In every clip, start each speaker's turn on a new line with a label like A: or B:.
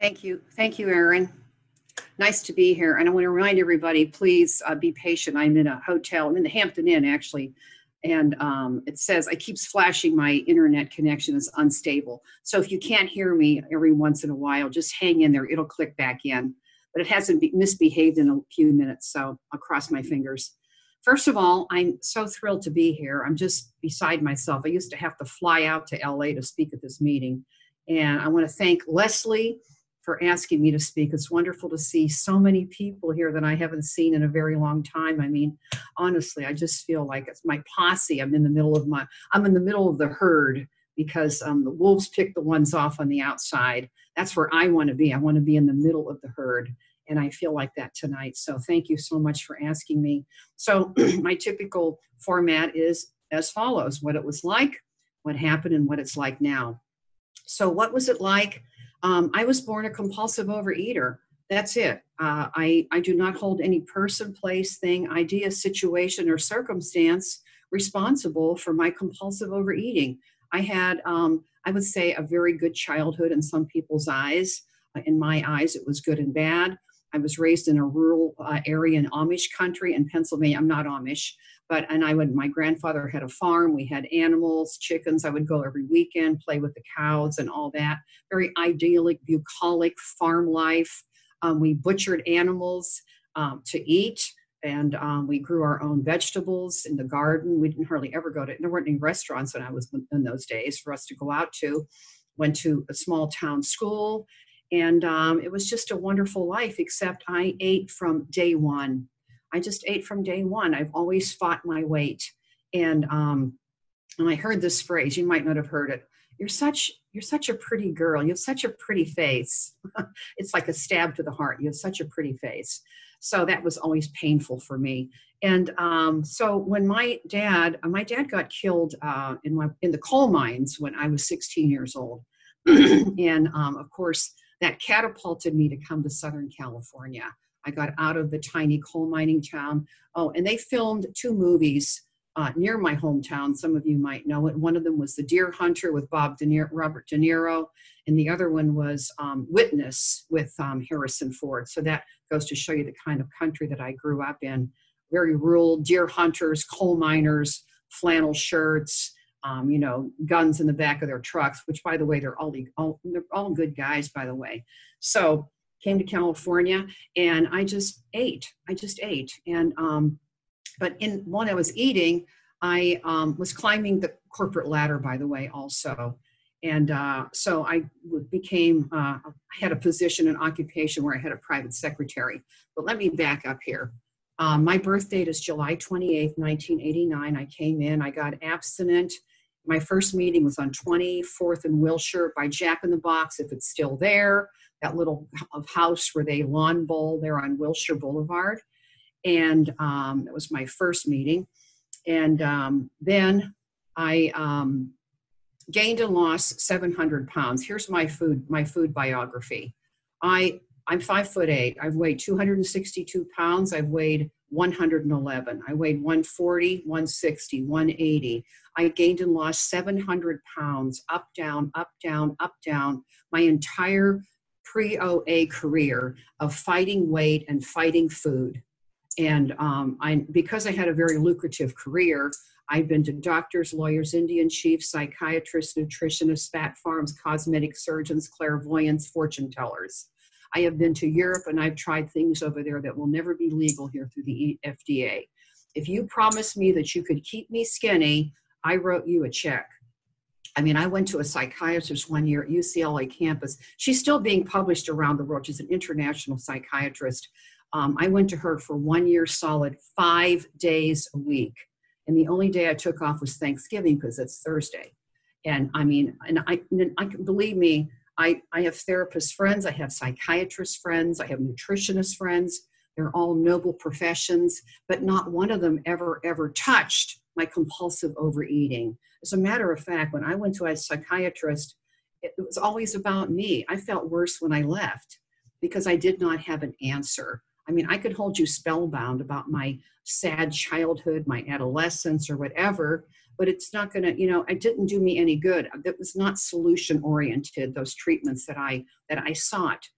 A: Thank you. Thank you, Erin. Nice to be here. And I want to remind everybody, please uh, be patient. I'm in a hotel. I'm in the Hampton Inn, actually. And um, it says, I keeps flashing my internet connection is unstable. So if you can't hear me every once in a while, just hang in there. It'll click back in. But it hasn't be- misbehaved in a few minutes, so I'll cross my fingers. First of all, I'm so thrilled to be here. I'm just beside myself. I used to have to fly out to LA to speak at this meeting. And I want to thank Leslie for asking me to speak. It's wonderful to see so many people here that I haven't seen in a very long time. I mean, honestly, I just feel like it's my posse. I'm in the middle of my, I'm in the middle of the herd because um, the wolves pick the ones off on the outside. That's where I want to be. I want to be in the middle of the herd. And I feel like that tonight. So thank you so much for asking me. So my typical format is as follows what it was like, what happened, and what it's like now. So, what was it like? Um, I was born a compulsive overeater. That's it. Uh, I, I do not hold any person, place, thing, idea, situation, or circumstance responsible for my compulsive overeating. I had, um, I would say, a very good childhood in some people's eyes. Uh, in my eyes, it was good and bad. I was raised in a rural uh, area in Amish country in Pennsylvania. I'm not Amish, but and I would. My grandfather had a farm. We had animals, chickens. I would go every weekend, play with the cows and all that. Very idyllic, bucolic farm life. Um, we butchered animals um, to eat, and um, we grew our own vegetables in the garden. We didn't hardly ever go to. There weren't any restaurants when I was in those days for us to go out to. Went to a small town school and um, it was just a wonderful life, except I ate from day one. I just ate from day one. I've always fought my weight. And, um, and I heard this phrase, you might not have heard it. You're such you're such a pretty girl. You have such a pretty face. it's like a stab to the heart. You have such a pretty face. So that was always painful for me. And um, so when my dad, my dad got killed uh, in my in the coal mines when I was 16 years old, and um, of course that catapulted me to come to Southern California. I got out of the tiny coal mining town. Oh, and they filmed two movies uh, near my hometown. Some of you might know it. One of them was The Deer Hunter with Bob De Niro, Robert De Niro, and the other one was um, Witness with um, Harrison Ford. So that goes to show you the kind of country that I grew up in. Very rural, deer hunters, coal miners, flannel shirts, um, you know, guns in the back of their trucks, which by the way, they're all, all, they're all good guys, by the way. So came to California and I just ate, I just ate. And, um, but in when I was eating, I um, was climbing the corporate ladder, by the way, also. And uh, so I became, uh, I had a position, and occupation where I had a private secretary. But let me back up here. Um, my birth date is July 28th, 1989. I came in, I got abstinent my first meeting was on 24th and Wilshire by Jack in the Box, if it's still there, that little house where they lawn bowl there on Wilshire Boulevard. And um, that was my first meeting. And um, then I um, gained and lost 700 pounds. Here's my food, my food biography. I, I'm five foot eight. I've weighed 262 pounds. I've weighed 111. I weighed 140, 160, 180. I gained and lost 700 pounds, up, down, up, down, up, down, my entire pre OA career of fighting weight and fighting food. And um, I, because I had a very lucrative career, I've been to doctors, lawyers, Indian chiefs, psychiatrists, nutritionists, fat farms, cosmetic surgeons, clairvoyants, fortune tellers. I have been to Europe and I've tried things over there that will never be legal here through the FDA. If you promised me that you could keep me skinny, I wrote you a check. I mean, I went to a psychiatrist one year at UCLA campus. She's still being published around the world. She's an international psychiatrist. Um, I went to her for one year solid, five days a week. And the only day I took off was Thanksgiving because it's Thursday. And I mean, and I, and I believe me, I, I have therapist friends, I have psychiatrist friends, I have nutritionist friends. They're all noble professions, but not one of them ever, ever touched my compulsive overeating. As a matter of fact, when I went to a psychiatrist, it was always about me. I felt worse when I left because I did not have an answer. I mean, I could hold you spellbound about my sad childhood, my adolescence, or whatever, but it's not going to, you know, it didn't do me any good. That was not solution oriented. Those treatments that I that I sought.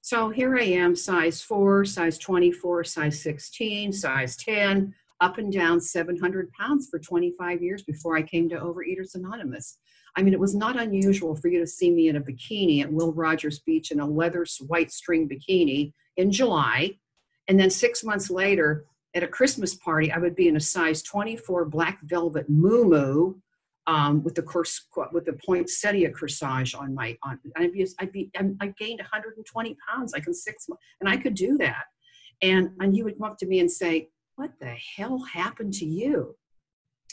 A: So here I am, size four, size 24, size 16, size 10, up and down 700 pounds for 25 years before I came to Overeaters Anonymous. I mean, it was not unusual for you to see me in a bikini at Will Rogers Beach in a leather white string bikini in July. And then six months later, at a Christmas party, I would be in a size 24 black velvet moo um, with the course with the poinsettia corsage on my on. I'd be I'd be I gained 120 pounds like in six months, and I could do that. And and you would come up to me and say, "What the hell happened to you?"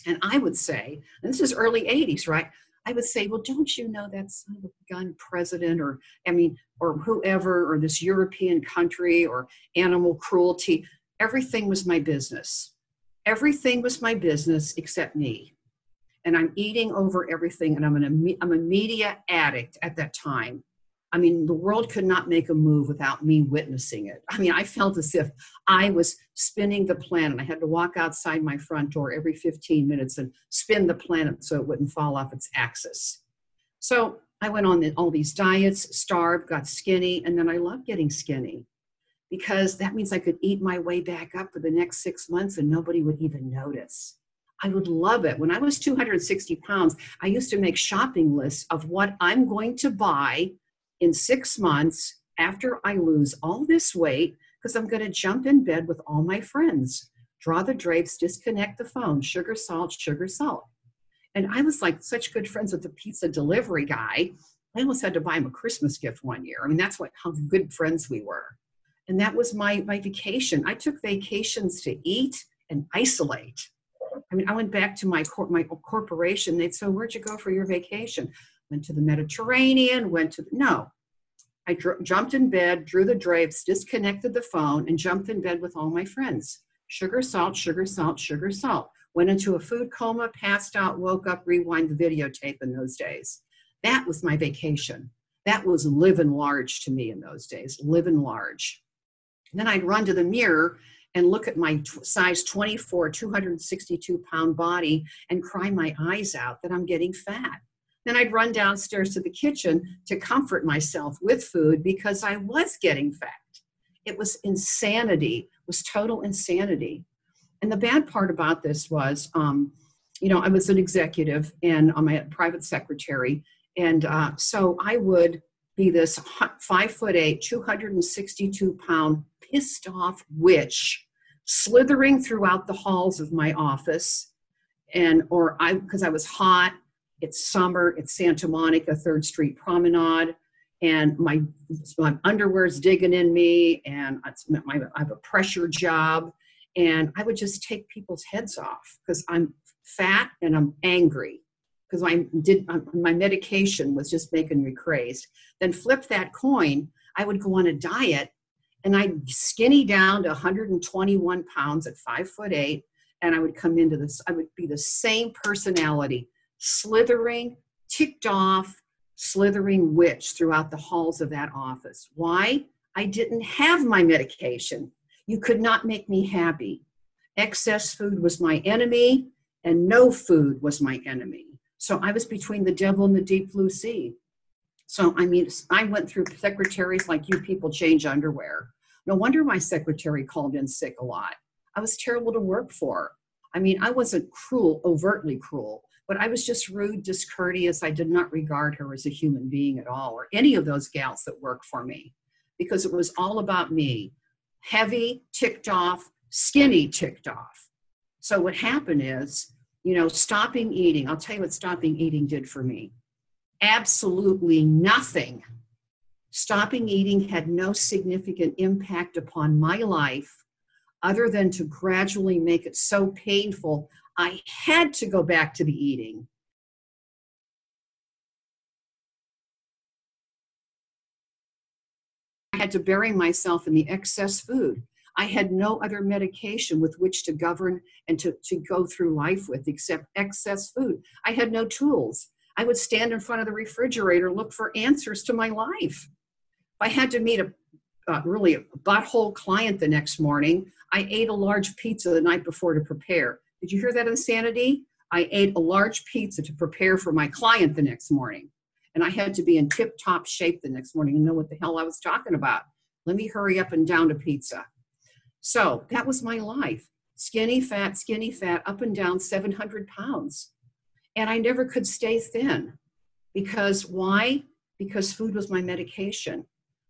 A: And I would say, and this is early 80s, right? I would say, well, don't you know that son of a gun president or, I mean, or whoever, or this European country or animal cruelty, everything was my business. Everything was my business except me. And I'm eating over everything, and I'm, an, I'm a media addict at that time. I mean, the world could not make a move without me witnessing it. I mean, I felt as if I was spinning the planet. I had to walk outside my front door every 15 minutes and spin the planet so it wouldn't fall off its axis. So I went on all these diets, starved, got skinny, and then I loved getting skinny because that means I could eat my way back up for the next six months and nobody would even notice. I would love it. When I was 260 pounds, I used to make shopping lists of what I'm going to buy in six months after I lose all this weight because I'm going to jump in bed with all my friends, draw the drapes, disconnect the phone, sugar, salt, sugar, salt. And I was like such good friends with the pizza delivery guy. I almost had to buy him a Christmas gift one year. I mean, that's what how good friends we were. And that was my my vacation. I took vacations to eat and isolate. I mean, I went back to my cor- my corporation. They'd say, "Where'd you go for your vacation?" Went to the Mediterranean, went to, the, no. I dr- jumped in bed, drew the drapes, disconnected the phone, and jumped in bed with all my friends. Sugar, salt, sugar, salt, sugar, salt. Went into a food coma, passed out, woke up, rewind the videotape in those days. That was my vacation. That was living large to me in those days, living large. And then I'd run to the mirror and look at my t- size 24, 262 pound body and cry my eyes out that I'm getting fat. Then I'd run downstairs to the kitchen to comfort myself with food because I was getting fat. It was insanity, it was total insanity. And the bad part about this was, um, you know, I was an executive and I'm a private secretary. And uh, so I would be this five foot eight, 262 pound, pissed off witch slithering throughout the halls of my office. And, or I, because I was hot it's summer, it's Santa Monica, 3rd Street Promenade, and my, my underwear's digging in me, and my, I have a pressure job, and I would just take people's heads off because I'm fat and I'm angry because I did my medication was just making me crazed. Then flip that coin, I would go on a diet and I'd skinny down to 121 pounds at five foot eight, and I would come into this. I would be the same personality, slithering, ticked off, slithering witch throughout the halls of that office. Why? I didn't have my medication. You could not make me happy. Excess food was my enemy, and no food was my enemy. So I was between the devil and the deep blue sea. So, I mean, I went through secretaries like you people change underwear. No wonder my secretary called in sick a lot. I was terrible to work for. I mean, I wasn't cruel, overtly cruel, but I was just rude, discourteous. I did not regard her as a human being at all, or any of those gals that work for me, because it was all about me. Heavy, ticked off, skinny, ticked off. So what happened is, you know, stopping eating. I'll tell you what stopping eating did for me. Absolutely nothing. Stopping eating had no significant impact upon my life other than to gradually make it so painful I had to go back to the eating. I had to bury myself in the excess food. I had no other medication with which to govern and to, to go through life with except excess food. I had no tools. I would stand in front of the refrigerator, look for answers to my life. If I had to meet a uh, really a butthole client the next morning, I ate a large pizza the night before to prepare. Did you hear that insanity? I ate a large pizza to prepare for my client the next morning. And I had to be in tip top shape the next morning and know what the hell I was talking about. Let me hurry up and down to pizza. So that was my life skinny, fat, skinny, fat, up and down 700 pounds. And I never could stay thin because why? Because food was my medication.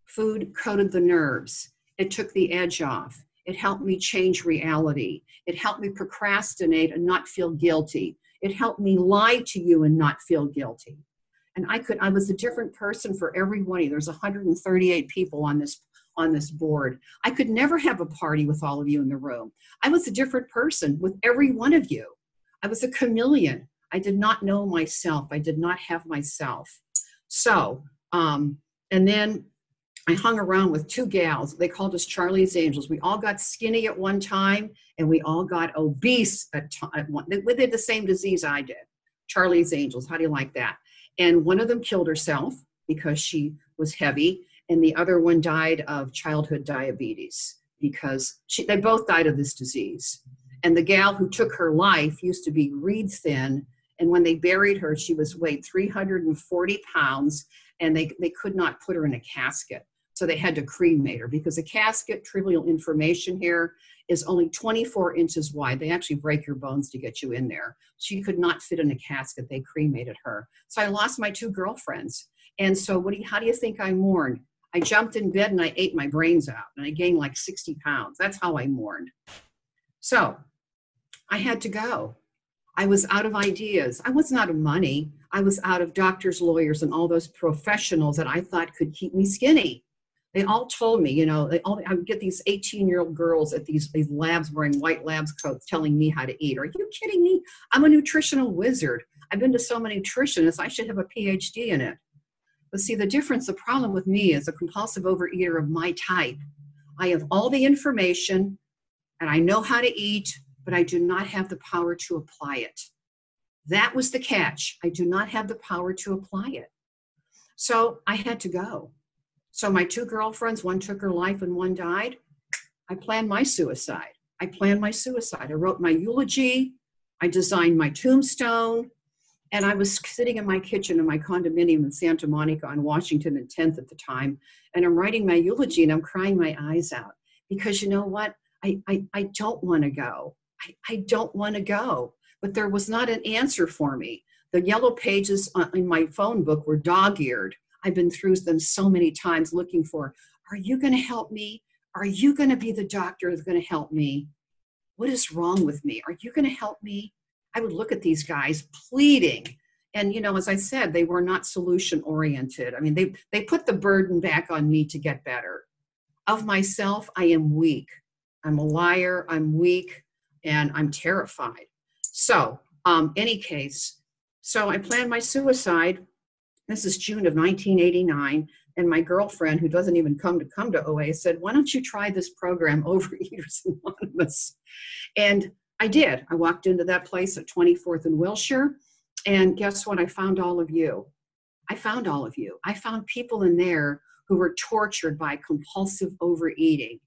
A: Food coated the nerves, it took the edge off. It helped me change reality. It helped me procrastinate and not feel guilty. It helped me lie to you and not feel guilty. And I could, I was a different person for every one of you. There's 138 people on this on this board. I could never have a party with all of you in the room. I was a different person with every one of you. I was a chameleon. I did not know myself. I did not have myself. So, um, and then I hung around with two gals. They called us Charlie's Angels. We all got skinny at one time, and we all got obese at, t- at one. They, they had the same disease I did. Charlie's Angels. How do you like that? And one of them killed herself because she was heavy, and the other one died of childhood diabetes because she, they both died of this disease. And the gal who took her life used to be reed thin, and when they buried her, she was weighed 340 pounds, and they, they could not put her in a casket. So they had to cremate her because a casket, trivial information here, is only 24 inches wide. They actually break your bones to get you in there. She could not fit in a casket. They cremated her. So I lost my two girlfriends. And so what do you, how do you think I mourned? I jumped in bed and I ate my brains out and I gained like 60 pounds. That's how I mourned. So I had to go. I was out of ideas. I wasn't out of money. I was out of doctors, lawyers, and all those professionals that I thought could keep me skinny they all told me, you know, they all, I would get these 18 year old girls at these, these labs wearing white labs coats telling me how to eat. Are you kidding me? I'm a nutritional wizard. I've been to so many nutritionists, I should have a PhD in it. But see, the difference, the problem with me is a compulsive overeater of my type, I have all the information and I know how to eat, but I do not have the power to apply it. That was the catch. I do not have the power to apply it. So I had to go. So my two girlfriends, one took her life and one died. I planned my suicide. I planned my suicide. I wrote my eulogy. I designed my tombstone. And I was sitting in my kitchen in my condominium in Santa Monica on Washington and 10th at the time. And I'm writing my eulogy and I'm crying my eyes out because you know what? I, I, I don't want to go. I, I don't want to go. But there was not an answer for me. The yellow pages in my phone book were dog eared. I've been through them so many times looking for, are you going to help me? Are you going to be the doctor that's going to help me? What is wrong with me? Are you going to help me? I would look at these guys pleading. And, you know, as I said, they were not solution oriented. I mean, they, they put the burden back on me to get better. Of myself, I am weak. I'm a liar, I'm weak, and I'm terrified. So, um, any case, so I planned my suicide this is June of 1989. And my girlfriend, who doesn't even come to come to OA, said, Why don't you try this program, Overeaters Anonymous? And I did. I walked into that place at 24th and Wilshire. And guess what? I found all of you. I found all of you. I found people in there who were tortured by compulsive overeating.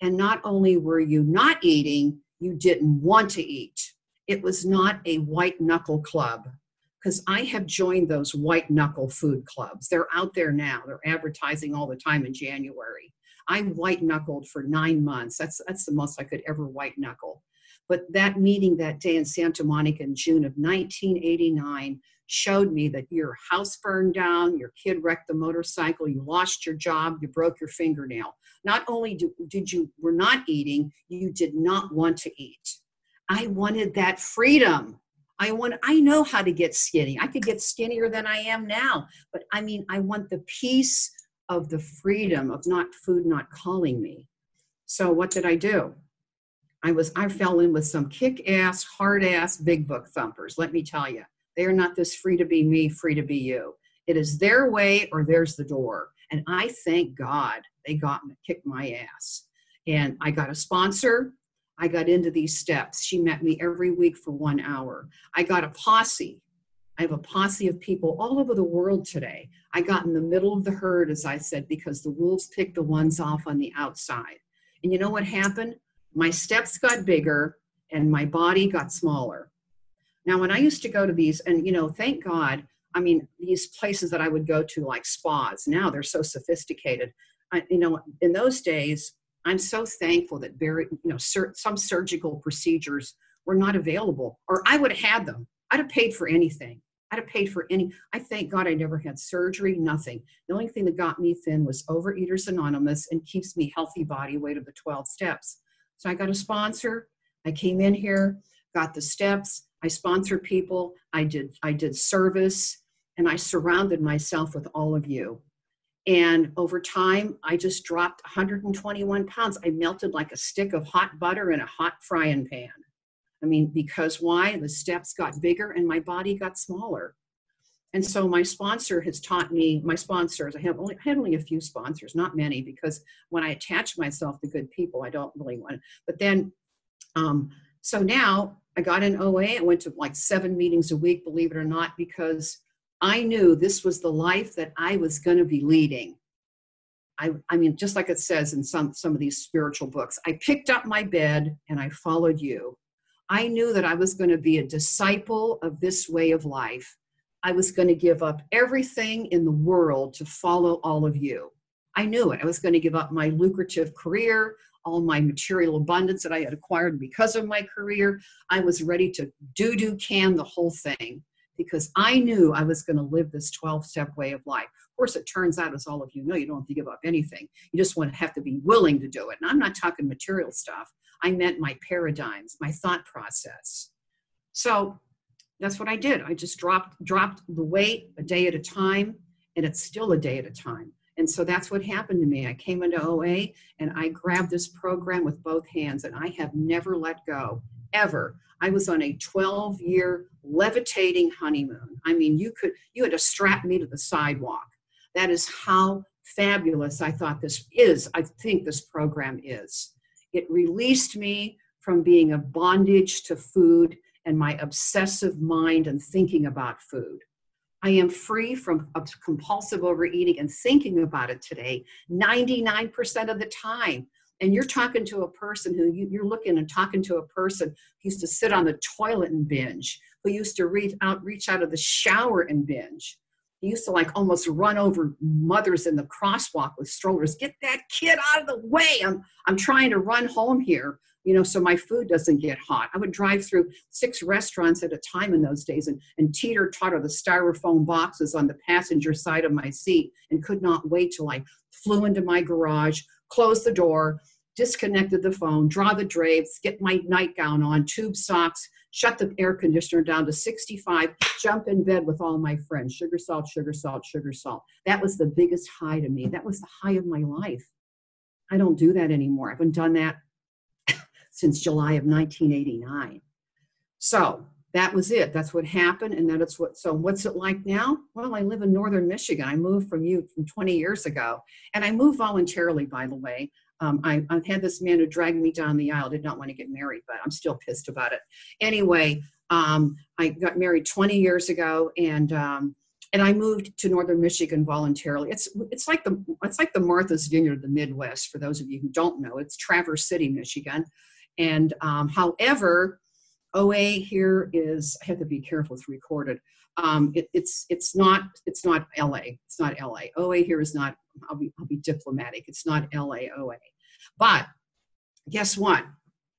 A: And not only were you not eating, you didn't want to eat. It was not a white knuckle club because I have joined those white knuckle food clubs. They're out there now. They're advertising all the time in January. I white knuckled for nine months. That's that's the most I could ever white knuckle. But that meeting that day in Santa Monica in June of 1989 showed me that your house burned down, your kid wrecked the motorcycle, you lost your job, you broke your fingernail. Not only do, did you were not eating, you did not want to eat. I wanted that freedom. I want I know how to get skinny. I could get skinnier than I am now, but I mean I want the peace of the freedom of not food not calling me. So what did I do? I was I fell in with some kick-ass, hard-ass big book thumpers. Let me tell you. They are not this free to be me, free to be you. It is their way or there's the door. And I thank God they got me, kicked my ass. And I got a sponsor. I got into these steps. She met me every week for one hour. I got a posse. I have a posse of people all over the world today. I got in the middle of the herd, as I said, because the wolves picked the ones off on the outside. And you know what happened? My steps got bigger and my body got smaller. Now, when I used to go to these, and you know, thank God, I mean, these places that I would go to, like spas, now they're so sophisticated. I, you know, in those days, I'm so thankful that very, you know, sur- some surgical procedures were not available, or I would have had them. I'd have paid for anything. I'd have paid for any. I thank God I never had surgery, nothing. The only thing that got me thin was Overeaters Anonymous and keeps me healthy body weight of the 12 steps. So I got a sponsor. I came in here, got the steps. I sponsored people. I did I did service, and I surrounded myself with all of you. And over time, I just dropped 121 pounds. I melted like a stick of hot butter in a hot frying pan. I mean, because why? The steps got bigger and my body got smaller. And so my sponsor has taught me, my sponsors, I have only I had only a few sponsors, not many, because when I attach myself to good people, I don't really want. to. But then, um, so now I got in OA. I went to like seven meetings a week, believe it or not, because I knew this was the life that I was going to be leading. I, I mean, just like it says in some, some of these spiritual books, I picked up my bed and I followed you. I knew that I was going to be a disciple of this way of life. I was going to give up everything in the world to follow all of you. I knew it. I was going to give up my lucrative career, all my material abundance that I had acquired because of my career. I was ready to do do can the whole thing because I knew I was going to live this 12 step way of life. Of course, it turns out, as all of you know, you don't have to give up anything. You just want to have to be willing to do it. And I'm not talking material stuff, I meant my paradigms, my thought process. So that's what I did. I just dropped dropped the weight a day at a time, and it's still a day at a time. And so that's what happened to me. I came into OA and I grabbed this program with both hands, and I have never let go ever. I was on a 12 year levitating honeymoon. I mean, you could, you had to strap me to the sidewalk. That is how fabulous I thought this is. I think this program is. It released me from being a bondage to food and my obsessive mind and thinking about food. I am free from compulsive overeating and thinking about it today 99% of the time and you're talking to a person who you, are looking and talking to a person who used to sit on the toilet and binge, who used to reach out, reach out of the shower and binge. He used to like almost run over mothers in the crosswalk with strollers. Get that kid out of the way. I'm, I'm trying to run home here, you know, so my food doesn't get hot. I would drive through six restaurants at a time in those days and, and teeter totter the styrofoam boxes on the passenger side of my seat and could not wait till I flew into my garage, close the door, disconnected the phone, draw the drapes, get my nightgown on, tube socks, shut the air conditioner down to 65, jump in bed with all my friends. Sugar, salt, sugar, salt, sugar, salt. That was the biggest high to me. That was the high of my life. I don't do that anymore. I haven't done that since July of 1989. So that was it. That's what happened, and that is what. So, what's it like now? Well, I live in northern Michigan. I moved from you from 20 years ago, and I moved voluntarily, by the way. Um, I, I had this man who dragged me down the aisle. Did not want to get married, but I'm still pissed about it. Anyway, um, I got married 20 years ago, and um, and I moved to northern Michigan voluntarily. It's it's like the it's like the Martha's Vineyard of the Midwest. For those of you who don't know, it's Traverse City, Michigan. And um, however, OA here is I have to be careful it's recorded. Um, it, it's it's not it's not LA. It's not LA. OA here is not. I'll be I'll be diplomatic. It's not LA OA. But guess what?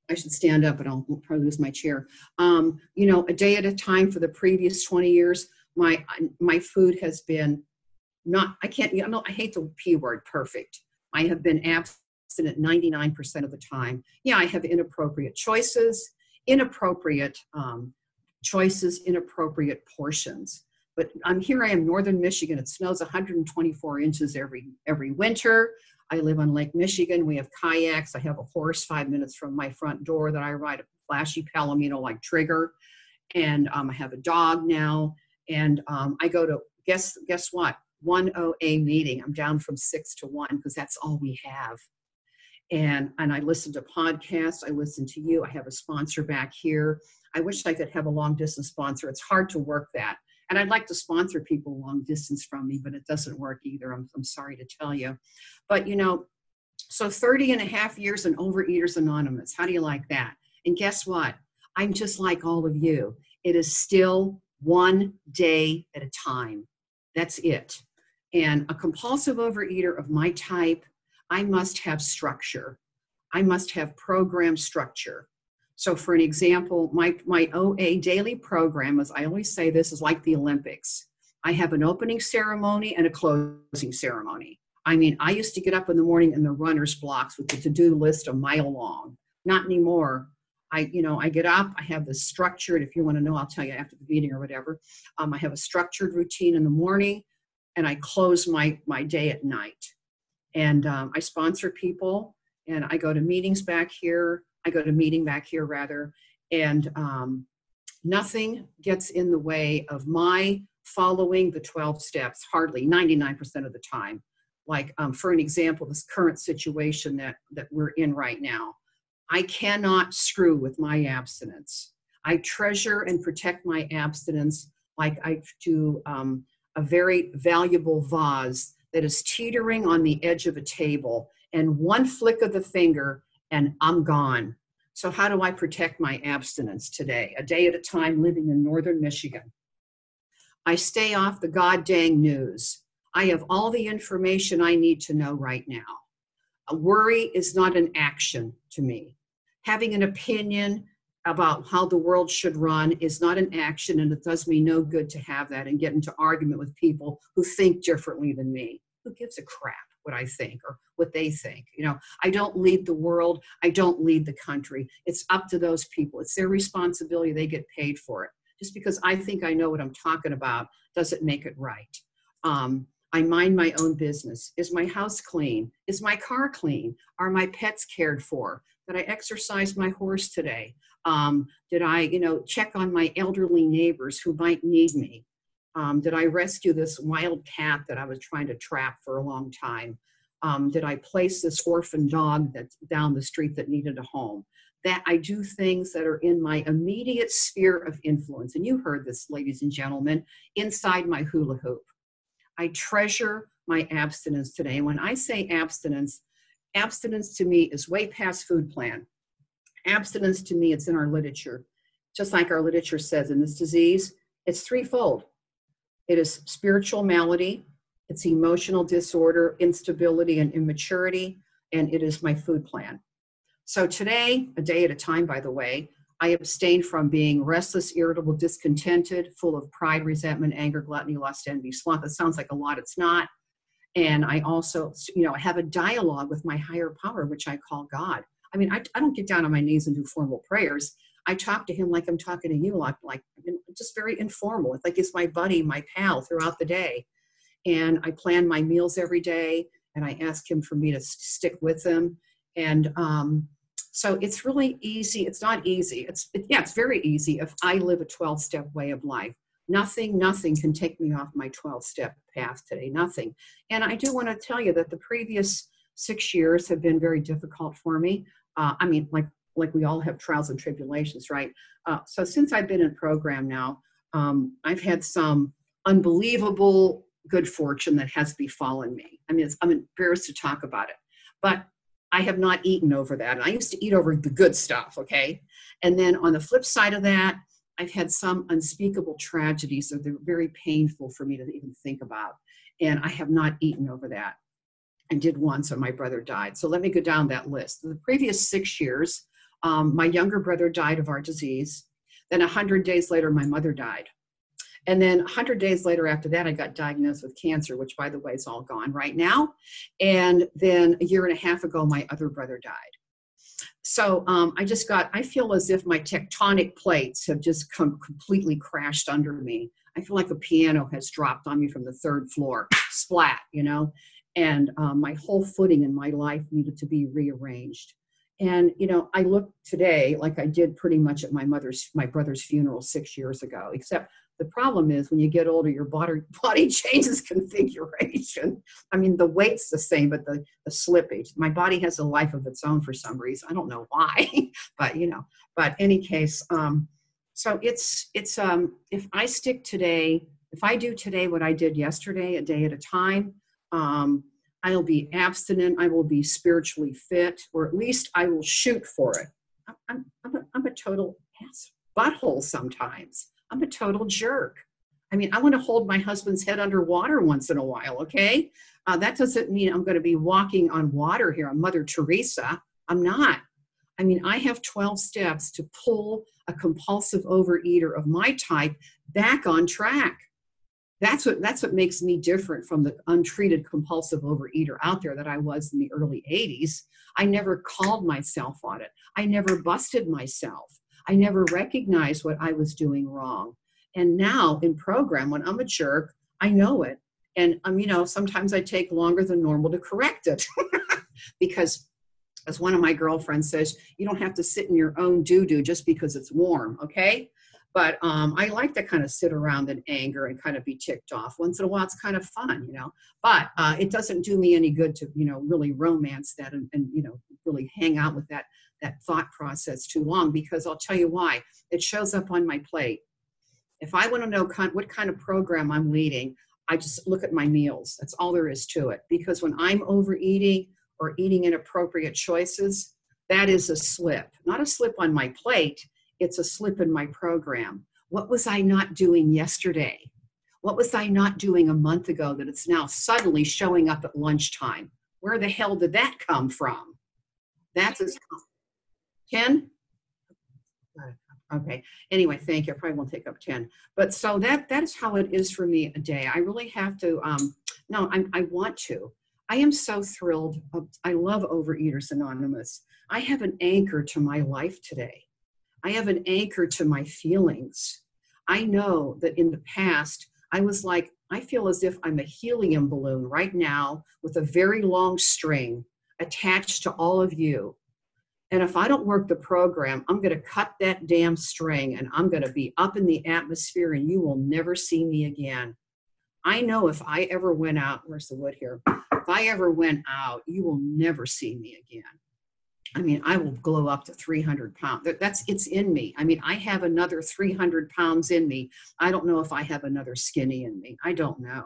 A: I should stand up, but I'll probably lose my chair. Um, you know, a day at a time for the previous 20 years, my my food has been not. I can't. You know, I hate the p word. Perfect. I have been abstinent 99% of the time. Yeah, I have inappropriate choices inappropriate um, choices, inappropriate portions. But I'm here. I am northern Michigan. It snows 124 inches every every winter. I live on Lake Michigan. We have kayaks. I have a horse five minutes from my front door that I ride a flashy palomino like Trigger, and um, I have a dog now. And um, I go to guess guess what? one OA meeting. I'm down from six to one because that's all we have. And and I listen to podcasts. I listen to you. I have a sponsor back here. I wish I could have a long distance sponsor. It's hard to work that. And I'd like to sponsor people long distance from me, but it doesn't work either. I'm, I'm sorry to tell you. But you know, so 30 and a half years in Overeaters Anonymous. How do you like that? And guess what? I'm just like all of you. It is still one day at a time. That's it. And a compulsive overeater of my type, I must have structure. I must have program structure. So, for an example, my, my OA daily program, as I always say, this is like the Olympics. I have an opening ceremony and a closing ceremony. I mean, I used to get up in the morning in the runner's blocks with the to do list a mile long. Not anymore. I, you know, I get up, I have this structured, if you want to know, I'll tell you after the meeting or whatever. Um, I have a structured routine in the morning and I close my, my day at night. And um, I sponsor people and I go to meetings back here. I go to meeting back here rather. And um, nothing gets in the way of my following the 12 steps, hardly 99% of the time. Like, um, for an example, this current situation that, that we're in right now. I cannot screw with my abstinence. I treasure and protect my abstinence like I do um, a very valuable vase that is teetering on the edge of a table, and one flick of the finger, and I'm gone. So, how do I protect my abstinence today? A day at a time living in northern Michigan. I stay off the god dang news. I have all the information I need to know right now. A worry is not an action to me. Having an opinion about how the world should run is not an action, and it does me no good to have that and get into argument with people who think differently than me. Who gives a crap what I think or what they think? You know, I don't lead the world, I don't lead the country. It's up to those people, it's their responsibility, they get paid for it. Just because I think I know what I'm talking about doesn't make it right. Um, I mind my own business. Is my house clean? Is my car clean? Are my pets cared for? Did I exercise my horse today? Um, did I, you know, check on my elderly neighbors who might need me? Um, did I rescue this wild cat that I was trying to trap for a long time? Um, did I place this orphan dog that's down the street that needed a home? That I do things that are in my immediate sphere of influence. And you heard this, ladies and gentlemen, inside my hula hoop. I treasure my abstinence today. And when I say abstinence, abstinence to me is way past food plan. Abstinence to me, it's in our literature. Just like our literature says in this disease, it's threefold it is spiritual malady, it's emotional disorder, instability, and immaturity, and it is my food plan. So today, a day at a time, by the way, I abstain from being restless, irritable, discontented, full of pride, resentment, anger, gluttony, lust, envy, sloth. It sounds like a lot, it's not. And I also, you know, have a dialogue with my higher power, which I call God. I mean, I, I don't get down on my knees and do formal prayers. I talk to him like I'm talking to you, like, like just very informal. It's like he's my buddy, my pal throughout the day. And I plan my meals every day, and I ask him for me to stick with him. And um, so it's really easy. It's not easy. It's it, yeah, it's very easy if I live a 12 step way of life. Nothing, nothing can take me off my 12 step path today. Nothing. And I do want to tell you that the previous six years have been very difficult for me. Uh, I mean, like like we all have trials and tribulations, right? Uh, so since I've been in program now, um, I've had some unbelievable good fortune that has befallen me. I mean, I'm embarrassed to talk about it, but I have not eaten over that. And I used to eat over the good stuff, okay? And then on the flip side of that, I've had some unspeakable tragedies that they're very painful for me to even think about. And I have not eaten over that. I did once when my brother died. So let me go down that list. The previous six years, um, my younger brother died of our disease. Then 100 days later, my mother died. And then 100 days later after that, I got diagnosed with cancer, which, by the way, is all gone right now. And then a year and a half ago, my other brother died. So um, I just got, I feel as if my tectonic plates have just come completely crashed under me. I feel like a piano has dropped on me from the third floor, splat, you know, and um, my whole footing in my life needed to be rearranged. And you know, I look today like I did pretty much at my mother's, my brother's funeral six years ago, except The problem is when you get older, your body, body changes configuration. I mean, the weight's the same, but the, the slippage. My body has a life of its own for some reason. I don't know why, but you know, but any case, um, so it's, it's, um, if I stick today, if I do today what I did yesterday, a day at a time, um, I'll be abstinent, I will be spiritually fit, or at least I will shoot for it. I'm, I'm, a, I'm a total ass butthole sometimes. I'm a total jerk. I mean, I want to hold my husband's head underwater once in a while, okay? Uh, that doesn't mean I'm going to be walking on water here. I'm Mother Teresa. I'm not. I mean, I have 12 steps to pull a compulsive overeater of my type back on track. That's what that's what makes me different from the untreated compulsive overeater out there that I was in the early 80s. I never called myself on it. I never busted myself. I never recognized what I was doing wrong. And now in program, when I'm a jerk, I know it. And um, you know, sometimes I take longer than normal to correct it. because as one of my girlfriends says, you don't have to sit in your own doo-doo just because it's warm, okay? But um, I like to kind of sit around in anger and kind of be ticked off. Once in a while, it's kind of fun, you know. But uh, it doesn't do me any good to, you know, really romance that and, and you know, really hang out with that that thought process too long because I'll tell you why. It shows up on my plate. If I want to know what kind of program I'm leading, I just look at my meals. That's all there is to it. Because when I'm overeating or eating inappropriate choices, that is a slip. Not a slip on my plate, it's a slip in my program. What was I not doing yesterday? What was I not doing a month ago that it's now suddenly showing up at lunchtime? Where the hell did that come from? That's as 10? Okay. Anyway, thank you. I probably won't take up 10. But so that that is how it is for me a day. I really have to, um, no, I, I want to. I am so thrilled. I love Overeaters Anonymous. I have an anchor to my life today. I have an anchor to my feelings. I know that in the past, I was like, I feel as if I'm a helium balloon right now with a very long string attached to all of you. And if I don't work the program, I'm going to cut that damn string and I'm going to be up in the atmosphere and you will never see me again. I know if I ever went out, where's the wood here? If I ever went out, you will never see me again. I mean, I will glow up to 300 pounds. That's it's in me. I mean, I have another 300 pounds in me. I don't know if I have another skinny in me. I don't know.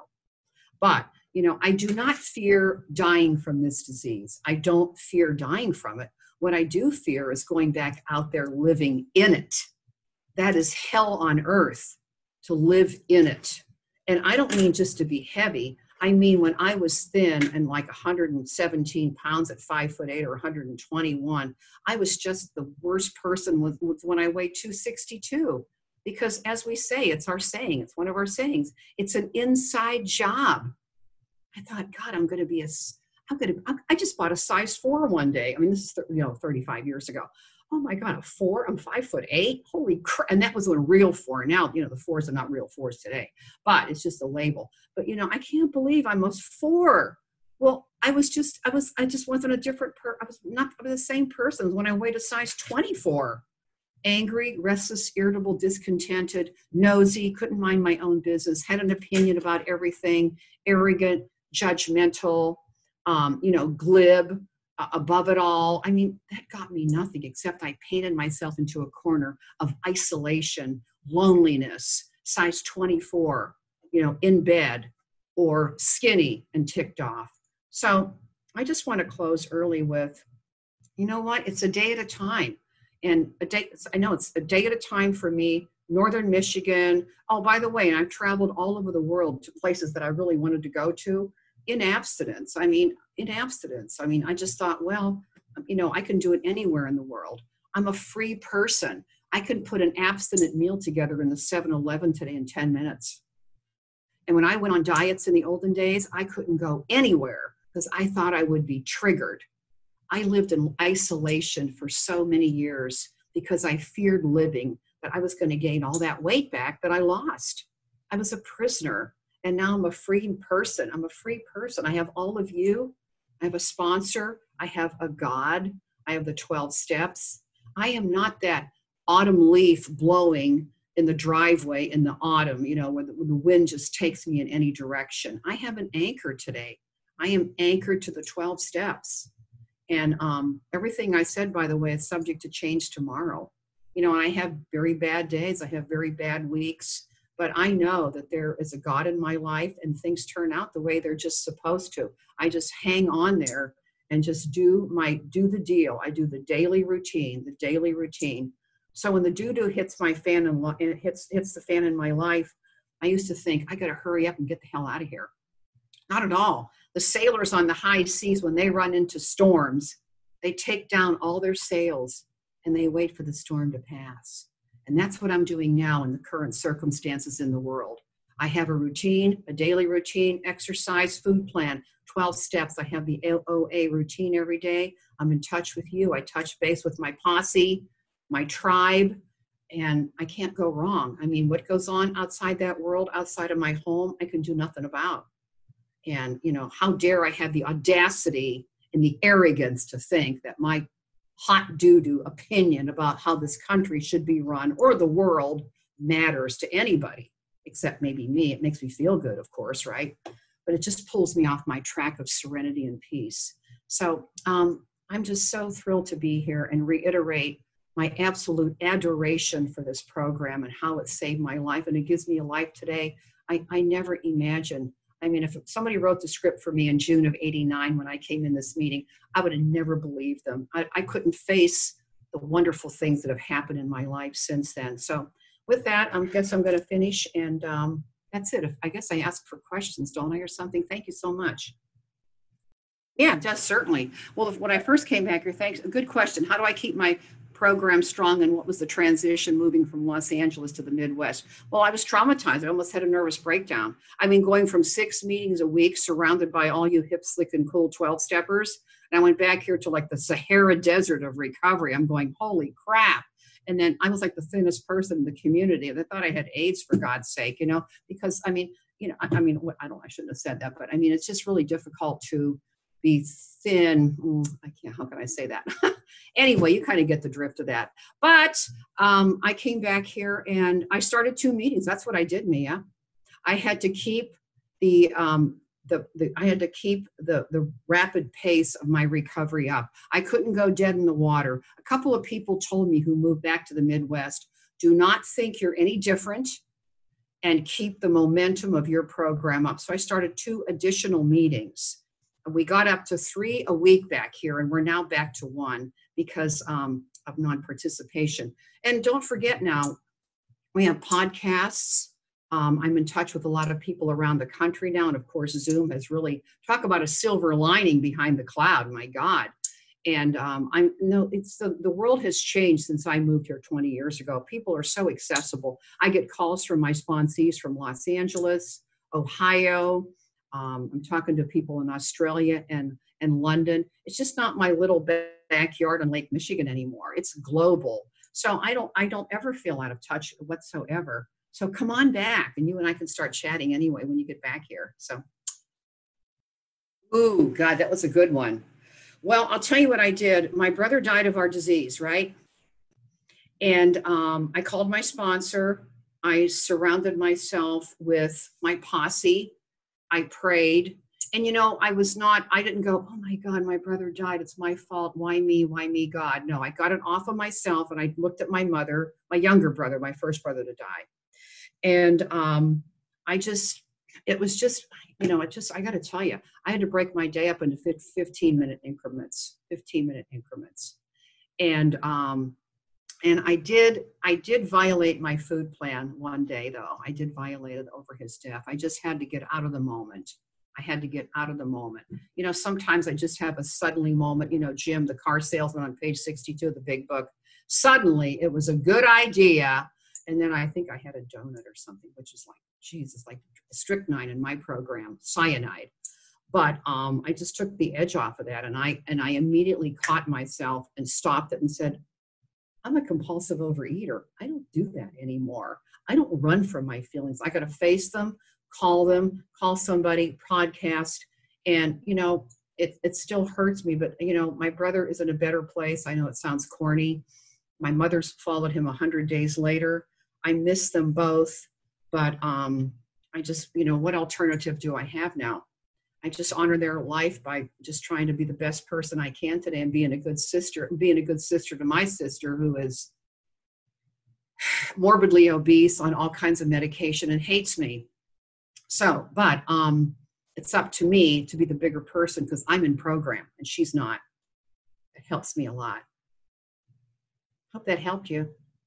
A: But, you know, I do not fear dying from this disease. I don't fear dying from it. What I do fear is going back out there living in it. That is hell on earth to live in it. And I don't mean just to be heavy. I mean, when I was thin and like 117 pounds at five foot eight or 121, I was just the worst person with, with when I weighed 262. Because as we say, it's our saying, it's one of our sayings, it's an inside job. I thought, God, I'm going to be a I'm gonna. I just bought a size four one day. I mean, this is you know 35 years ago. Oh my God, a four! I'm five foot eight. Holy crap! And that was a real four. Now you know the fours are not real fours today, but it's just a label. But you know, I can't believe I'm a four. Well, I was just, I was, I just wasn't a different per. I was not I was the same person when I weighed a size 24 angry, restless, irritable, discontented, nosy, couldn't mind my own business, had an opinion about everything, arrogant, judgmental, um, you know, glib, above it all. I mean, that got me nothing except I painted myself into a corner of isolation, loneliness, size 24, you know, in bed or skinny and ticked off. So I just want to close early with, you know what? It's a day at a time. And a day, I know it's a day at a time for me. Northern Michigan. Oh, by the way, and I've traveled all over the world to places that I really wanted to go to in abstinence. I mean, in abstinence. I mean, I just thought, well, you know, I can do it anywhere in the world. I'm a free person. I can put an abstinent meal together in the 7 Eleven today in 10 minutes. And when I went on diets in the olden days, I couldn't go anywhere because I thought I would be triggered. I lived in isolation for so many years because I feared living that I was going to gain all that weight back that I lost. I was a prisoner and now I'm a free person. I'm a free person. I have all of you. I have a sponsor. I have a God. I have the 12 steps. I am not that autumn leaf blowing in the driveway in the autumn, you know, when the, when the wind just takes me in any direction. I have an anchor today. I am anchored to the 12 steps. And um, everything I said, by the way, is subject to change tomorrow. You know, I have very bad days, I have very bad weeks, but I know that there is a God in my life and things turn out the way they're just supposed to. I just hang on there and just do my do the deal. I do the daily routine, the daily routine. So when the doo doo hits my fan and it hits hits the fan in my life, I used to think I got to hurry up and get the hell out of here. Not at all. The sailors on the high seas, when they run into storms, they take down all their sails and they wait for the storm to pass. And that's what I'm doing now in the current circumstances in the world. I have a routine, a daily routine, exercise, food plan, 12 steps. I have the OA routine every day. I'm in touch with you. I touch base with my posse, my tribe, and I can't go wrong. I mean, what goes on outside that world, outside of my home, I can do nothing about. And, you know, how dare I have the audacity and the arrogance to think that my hot doo doo opinion about how this country should be run or the world matters to anybody except maybe me. It makes me feel good, of course, right? But it just pulls me off my track of serenity and peace. So um, I'm just so thrilled to be here and reiterate my absolute adoration for this program and how it saved my life. And it gives me a life today I, I never imagined. I mean, if somebody wrote the script for me in June of 89 when I came in this meeting, I would have never believed them. I, I couldn't face the wonderful things that have happened in my life since then. So with that, I guess I'm going to finish, and um, that's it. I guess I ask for questions, don't I, or something? Thank you so much. Yeah, just certainly. Well, if, when I first came back here, thanks. Good question. How do I keep my program strong, and what was the transition moving from Los Angeles to the Midwest? Well, I was traumatized. I almost had a nervous breakdown. I mean, going from six meetings a week, surrounded by all you hip, slick, and cool 12 steppers, and I went back here to like the Sahara Desert of recovery. I'm going, holy crap and then I was like the thinnest person in the community. They thought I had AIDS for God's sake, you know, because I mean, you know, I, I mean, I don't, I shouldn't have said that, but I mean, it's just really difficult to be thin. Mm, I can't, how can I say that? anyway, you kind of get the drift of that. But um, I came back here and I started two meetings. That's what I did, Mia. I had to keep the um, the, the I had to keep the the rapid pace of my recovery up. I couldn't go dead in the water. A couple of people told me who moved back to the Midwest, do not think you're any different and keep the momentum of your program up. So I started two additional meetings. We got up to three a week back here, and we're now back to one because um, of non participation. And don't forget now, we have podcasts um, I'm in touch with a lot of people around the country now, and of course, Zoom has really talk about a silver lining behind the cloud. My God, and um, I'm no, it's the the world has changed since I moved here 20 years ago. People are so accessible. I get calls from my sponsees from Los Angeles, Ohio. Um, I'm talking to people in Australia and and London. It's just not my little backyard on Lake Michigan anymore. It's global. So I don't I don't ever feel out of touch whatsoever. So come on back and you and I can start chatting anyway when you get back here. So, ooh, God, that was a good one. Well, I'll tell you what I did. My brother died of our disease, right? And um, I called my sponsor. I surrounded myself with my posse. I prayed. And you know, I was not, I didn't go, oh my God, my brother died. It's my fault. Why me? Why me, God? No, I got it off of myself and I looked at my mother, my younger brother, my first brother to die and um, I just it was just you know it just I got to tell you I had to break my day up into 15 minute increments 15 minute increments and um, and I did I did violate my food plan one day though. I did violate it over his death. I just had to get out of the moment. I had to get out of the moment. You know sometimes I just have a suddenly moment you know Jim the car salesman on page 62 of the big book. Suddenly it was a good idea and then I think I had a donut or something, which is like, jesus like strychnine in my program, cyanide. But um, I just took the edge off of that, and I and I immediately caught myself and stopped it and said, "I'm a compulsive overeater. I don't do that anymore. I don't run from my feelings. I got to face them, call them, call somebody, podcast, and you know, it it still hurts me. But you know, my brother is in a better place. I know it sounds corny. My mother's followed him a hundred days later I miss them both, but um, I just, you know, what alternative do I have now? I just honor their life by just trying to be the best person I can today and being a good sister, being a good sister to my sister who is morbidly obese on all kinds of medication and hates me. So, but um, it's up to me to be the bigger person because I'm in program and she's not. It helps me a lot. Hope that helped you.